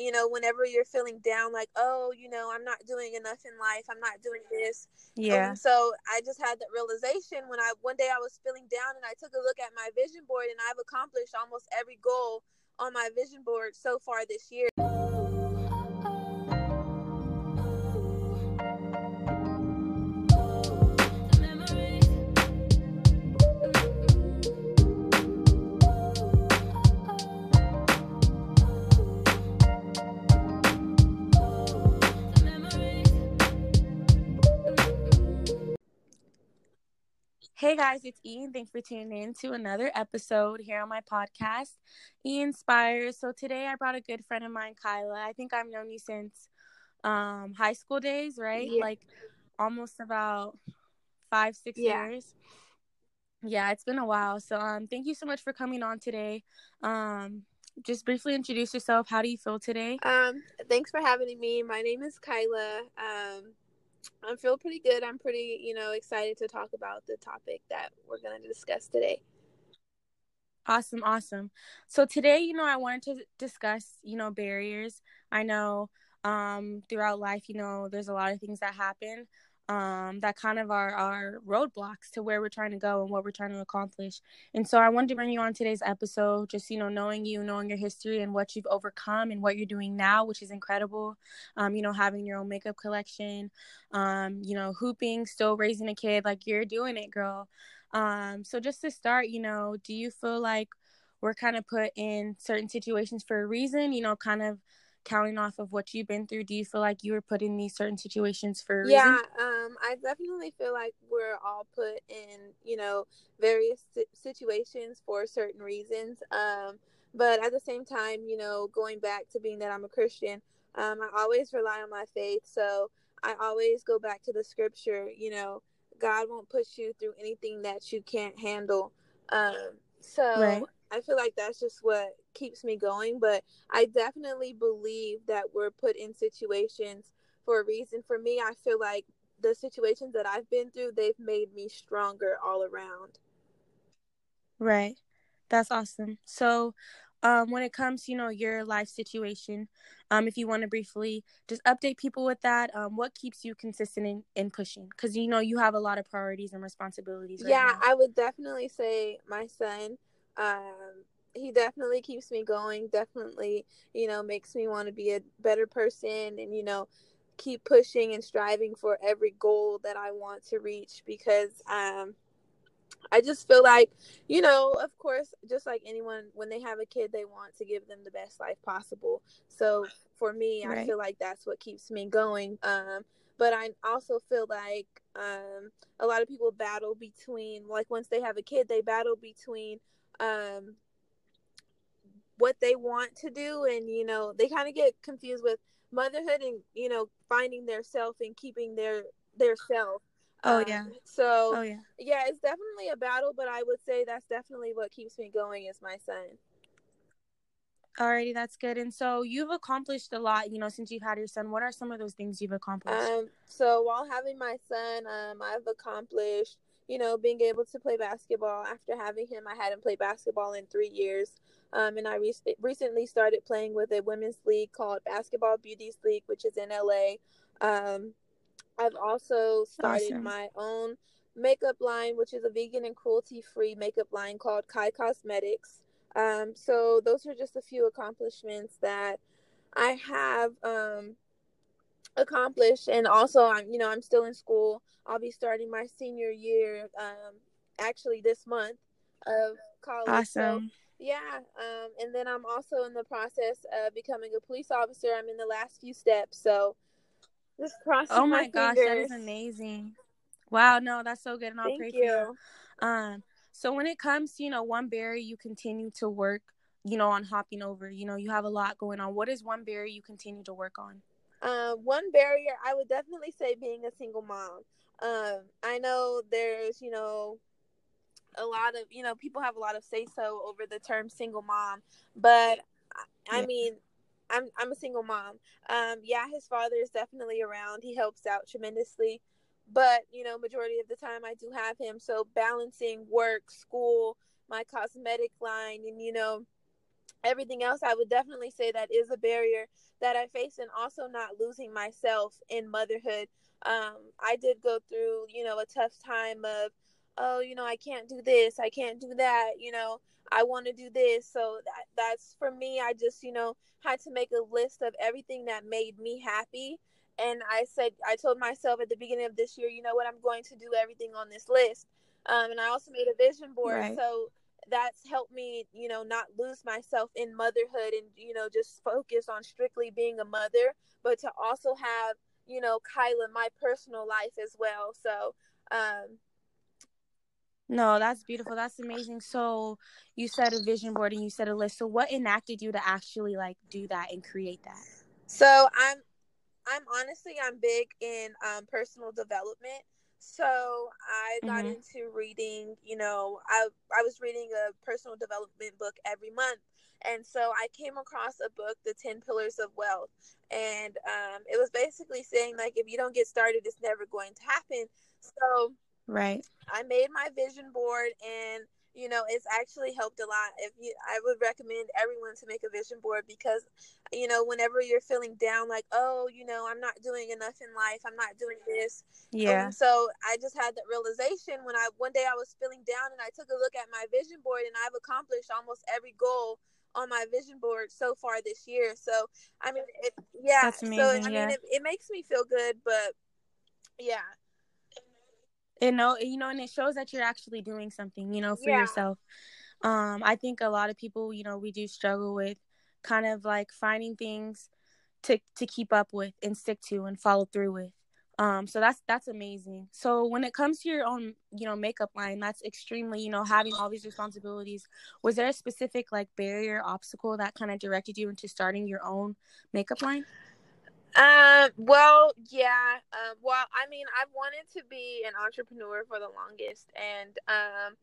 you know, whenever you're feeling down, like, oh, you know, I'm not doing enough in life, I'm not doing this. Yeah. And so I just had that realization when I one day I was feeling down and I took a look at my vision board and I've accomplished almost every goal on my vision board so far this year. Hey guys, it's Ian. Thanks for tuning in to another episode here on my podcast, E Inspires. So today I brought a good friend of mine, Kyla. I think I've known you since um, high school days, right? Yeah. Like almost about five, six Yeah. years. Yeah, it's been a while. So um, thank you so much for coming on today. Um, just briefly introduce yourself. How do you feel today? Um, thanks for having me. My name is Kyla. Um, I feel pretty good. I'm pretty, you know, excited to talk about the topic that we're going to discuss today. Awesome, awesome. So today, you know, I wanted to discuss, you know, barriers. I know um throughout life, you know, there's a lot of things that happen um that kind of are are roadblocks to where we're trying to go and what we're trying to accomplish. And so I wanted to bring you on today's episode just, you know, knowing you, knowing your history and what you've overcome and what you're doing now, which is incredible. Um, you know, having your own makeup collection, um, you know, hooping, still raising a kid, like you're doing it, girl. Um, so just to start, you know, do you feel like we're kind of put in certain situations for a reason, you know, kind of counting off of what you've been through, do you feel like you were put in these certain situations for a Yeah, reason? um, I definitely feel like we're all put in, you know, various si- situations for certain reasons. Um, but at the same time, you know, going back to being that I'm a Christian, um, I always rely on my faith. So I always go back to the scripture, you know, God won't push you through anything that you can't handle. Um, so Right. I feel like that's just what keeps me going. But I definitely believe that we're put in situations for a reason. For me, I feel like the situations that I've been through, they've made me stronger all around. Right. That's awesome. So, um, when it comes you know, your life situation, um, if you want to briefly just update people with that, um, what keeps you consistent in, in pushing? Because, you know, you have a lot of priorities and responsibilities right yeah, now. I would definitely say my son. Um, he definitely keeps me going. Definitely, you know, makes me want to be a better person, and you know, keep pushing and striving for every goal that I want to reach. Because um, I just feel like, you know, of course, just like anyone, when they have a kid, they want to give them the best life possible. So for me, I feel like that's what keeps me going. Um, but I also feel like um, a lot of people battle between, like, once they have a kid, they battle between um, what they want to do, and you know, they kind of get confused with motherhood and you know, finding their self and keeping their their self. Oh, Um, yeah. So Oh, yeah. yeah, it's definitely a battle, but I would say that's definitely what keeps me going is my son. Alrighty, that's good. And so you've accomplished a lot, you know, since you've had your son. What are some of those things you've accomplished? Um, so while having my son, um, I've accomplished, you know, being able to play basketball. After having him, I hadn't played basketball in three years. Um, and I re- recently started playing with a women's league called Basketball Beauties League, which is in LA. Um, I've also started Awesome. my own makeup line, which is a vegan and cruelty free makeup line called Ky Kosmetics. Um, so those are just a few accomplishments that I have um, accomplished, and also I'm you know I'm still in school. I'll be starting my senior year um, actually this month of college. So Awesome. yeah, um, and then I'm also in the process of becoming a police officer. I'm in the last few steps, so just crossing Oh my gosh, that is amazing. Wow, no, that's so good, and I'll Thank pray for you. you. Um, so when it comes to, you know, one barrier you continue to work, you know, on hopping over, you know, you have a lot going on. What is one barrier you continue to work on? Um, one barrier I would definitely say being a single mom. Um, I know there's, you know, a lot of, you know, people have a lot of say so over the term single mom, but I, I mean, I'm I'm a single mom. Um, yeah, his father is definitely around. He helps out tremendously, but you know, majority of the time I do have him. So balancing work, school, my cosmetic line, and you know, everything else, I would definitely say that is a barrier that I face and also not losing myself in motherhood. Um, I did go through, you know, a tough time of, oh, you know, I can't do this, I can't do that, you know, I want to do this. So that that's for me. I just, you know, had to make a list of everything that made me happy. And I said, I told myself at the beginning of this year, you know what, I'm going to do everything on this list. Um, and I also made a vision board. Right. So that's helped me, you know, not lose myself in motherhood and, you know, just focus on strictly being a mother, but to also have, you know, Kyla, my personal life as well. So, um, no, that's beautiful. That's amazing. So you said a vision board and you said a list. So what enacted you to actually like do that and create that? So I'm I'm honestly I'm big in um, personal development. So I got mm-hmm. into reading, you know, I I was reading a personal development book every month. And so I came across a book, The 10 Pillars of Wealth. And um, it was basically saying, like, if you don't get started, it's never going to happen. So, right. I made my vision board and you know it's actually helped a lot. If you i would recommend everyone to make a vision board because you know whenever you're feeling down like oh you know i'm not doing enough in life. I'm not doing this. Yeah. so i just had that realization when i one day i was feeling down and i took a look at my vision board and i've accomplished almost every goal on my vision board so far this year. So i mean it, yeah That's amazing, so i yeah. mean it, it makes me feel good but yeah you know you know and it shows that you're actually doing something you know for yeah. yourself. Um i think a lot of people you know we do struggle with kind of like finding things to to keep up with and stick to and follow through with. Um so that's that's amazing. So when it comes to your own you know makeup line that's extremely you know having all these responsibilities was there a specific like barrier obstacle that kind of directed you into starting your own makeup line um, well, yeah. Um, well, I mean, I've wanted to be an entrepreneur for the longest, and um,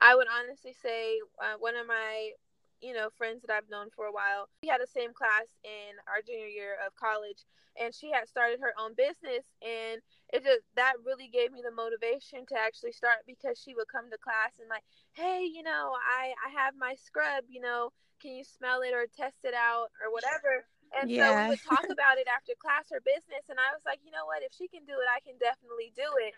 I would honestly say uh, one of my, you know, friends that I've known for a while, we had the same class in our junior year of college, and she had started her own business, and it just that really gave me the motivation to actually start because she would come to class and like, hey, you know, I I have my scrub, you know, can you smell it or test it out or whatever and yeah. so we would talk about it after class or business. And I was like, you know what? If she can do it, I can definitely do it.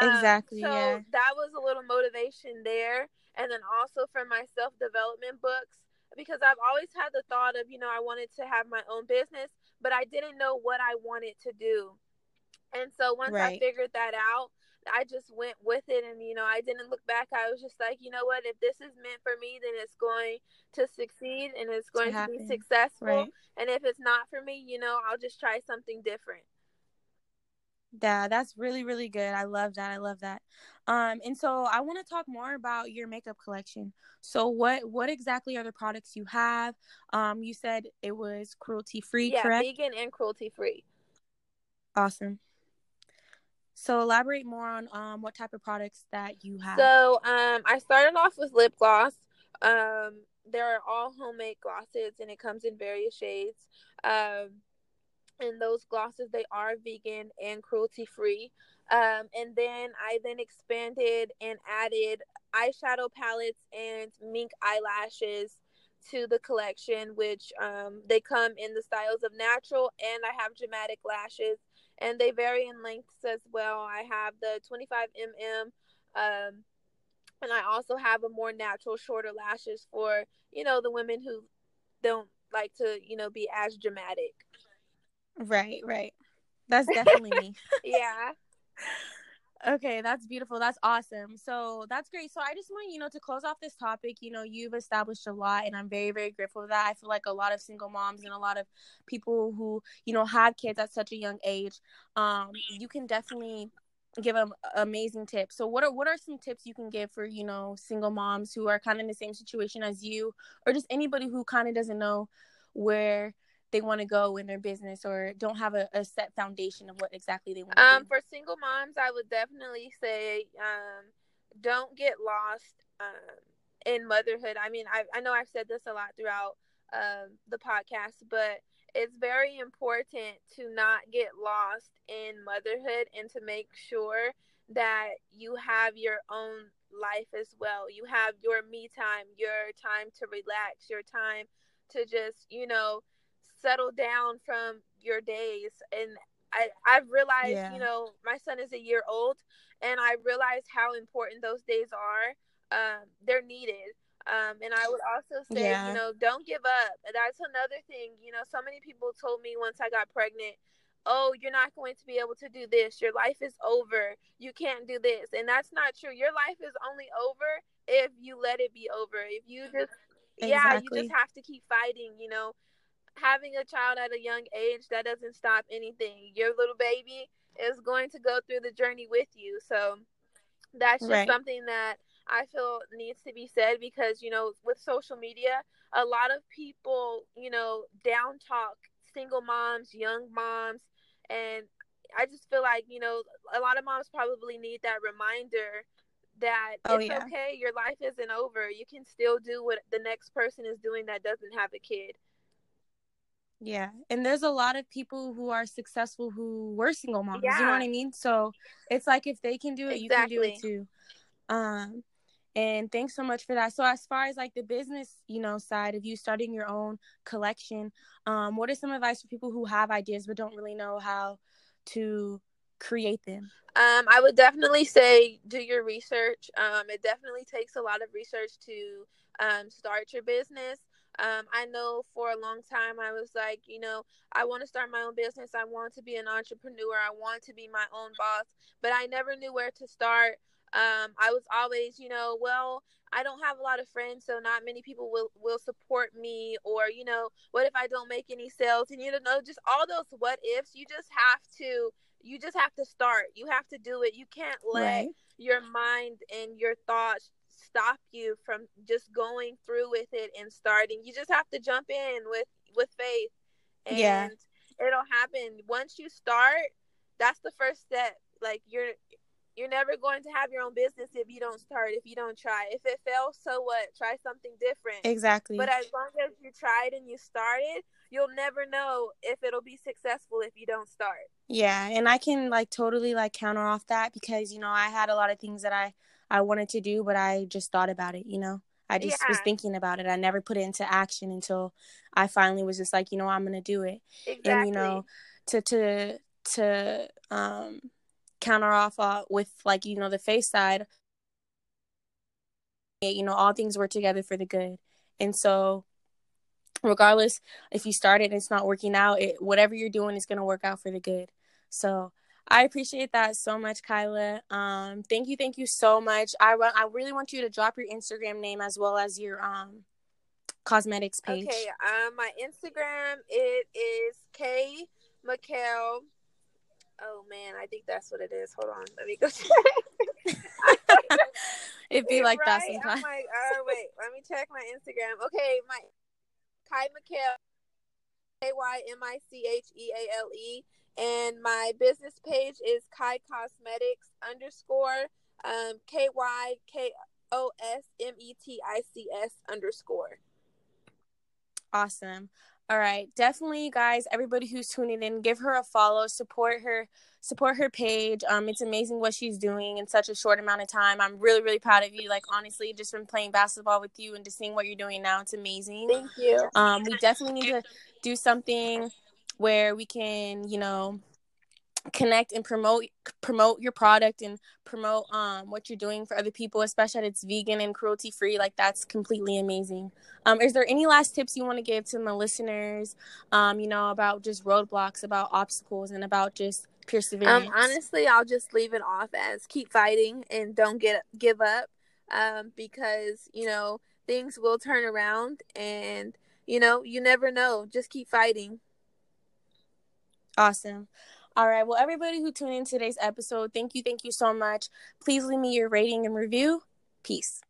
Um, exactly. So yeah. that was a little motivation there. And then also from my self development books, because I've always had the thought of, you know, I wanted to have my own business, but I didn't know what I wanted to do. And so once right. I figured that out, I just went with it and you know I didn't look back. I was just like, you know what, if this is meant for me, then it's going to succeed and it's going to, to be successful. Right. And if it's not for me, you know, I'll just try something different. Yeah, that's really really good. I love that. I love that. Um and so I want to talk more about your makeup collection. So what what exactly are the products you have? Um you said it was cruelty free, yeah, correct? vegan and cruelty free. Awesome. So elaborate more on um, what type of products that you have. So um, I started off with lip gloss. Um, they're all homemade glosses, and it comes in various shades. Um, and those glosses they are vegan and cruelty free. Um, and then I then expanded and added eyeshadow palettes and mink eyelashes to the collection, which um, they come in the styles of natural and I have dramatic lashes and they vary in lengths as well. I have the 25 mm, um, and I also have a more natural, shorter lashes for you know the women who don't like to you know be as dramatic. Right, right. That's definitely me. yeah. Okay, that's beautiful. That's awesome. So that's great. So I just want you know to close off this topic. You know, you've established a lot, and I'm very very grateful for that. I feel like a lot of single moms and a lot of people who you know have kids at such a young age, um, you can definitely give them amazing tips. So what are what are some tips you can give for you know single moms who are kind of in the same situation as you, or just anybody who kind of doesn't know where they want to go in their business or don't have a, a set foundation of what exactly they want um, do? For single moms, I would definitely say um, don't get lost um, in motherhood. I mean, I, I know I've said this a lot throughout um, the podcast, but it's very important to not get lost in motherhood and to make sure that you have your own life as well. You have your me time, your time to relax, your time to just, you know, settle down from your days and I, I've realized, Yeah. you know, my son is a year old, and I realized how important those days are. Um, they're needed. Um, and I would also say, Yeah. you know, don't give up. That's another thing. You know, so many people told me once I got pregnant, oh, you're not going to be able to do this. Your life is over. You can't do this. And that's not true. Your life is only over if you let it be over. If you just, yeah, you just have to keep fighting, you know having a child at a young age that doesn't stop anything your little baby is going to go through the journey with you so that's just Right. something that i feel needs to be said because you know with social media a lot of people you know down talk single moms young moms and i just feel like you know a lot of moms probably need that reminder that Oh, it's yeah. okay your life isn't over you can still do what the next person is doing that doesn't have a kid Yeah. And there's a lot of people who are successful who were single moms. Yeah. You know what I mean? So it's like if they can do it, you can do it too. Um and thanks so much for that. So as far as like the business, you know, side of you starting your own collection, um, what are some advice for people who have ideas but don't really know how to create them? Um, I would definitely say do your research. Um, it definitely takes a lot of research to um, start your business. Um, I know for a long time I was like, you know, I want to start my own business. I want to be an entrepreneur. I want to be my own boss, but I never knew where to start. Um, I was always, you know, well, I don't have a lot of friends, so not many people will will support me. Or, you know, what if I don't make any sales? And you know, just all those what ifs. You just have to, you just have to start. You have to do it. You can't let Right. your mind and your thoughts stop you from just going through with it and starting. You just have to jump in with with faith, and Yeah. it'll happen. Once you start, that's the first step. Like you're you're never going to have your own business if you don't start, if you don't try. If it fails, so what? Try something different. Exactly. But as long as you tried and you started, you'll never know if it'll be successful if you don't start. Yeah, and I can like totally like counter off that because you know I had a lot of things that I I wanted to do, but I just thought about it. You know, I just was thinking about it. I never put it into action until I finally was just like, you know, I'm gonna do it. Exactly. And you know, to to to um counter off uh, with like you know the face side, you know, all things work together for the good, and so regardless if you started and it's not working out, it whatever you're doing is gonna work out for the good. So I appreciate that so much, Kyla. Um, thank you, thank you so much. I wa- I really want you to drop your Instagram name as well as your um cosmetics page. Okay, um, my Instagram it is K McKell. Oh man, I think that's what it is. Hold on, let me go check. It'd be like that sometimes. I'm like, oh wait, let me check my Instagram. Okay, my Kai McKell, K Y M I C H E A L E, and my business page is Ky Kosmetics underscore um K Y K O S M E T I C S underscore. Awesome. All right. Definitely guys, everybody who's tuning in, give her a follow, support her, support her page. Um it's amazing what she's doing in such a short amount of time. I'm really really proud of you. Like honestly, just from playing basketball with you and just seeing what you're doing now, it's amazing. Thank you. Um we definitely need to do something where we can, you know, connect and promote promote your product and promote um what you're doing for other people especially that it's vegan and cruelty free like that's completely amazing um is there any last tips you want to give to my listeners um you know about just roadblocks about obstacles and about just perseverance Um, honestly, I'll just leave it off as keep fighting and don't get give up. Um, because you know things will turn around, and you know you never know. Just keep fighting. Awesome. All right. Well, everybody who tuned in today's episode, thank you, thank you so much. Please leave me your rating and review. Peace.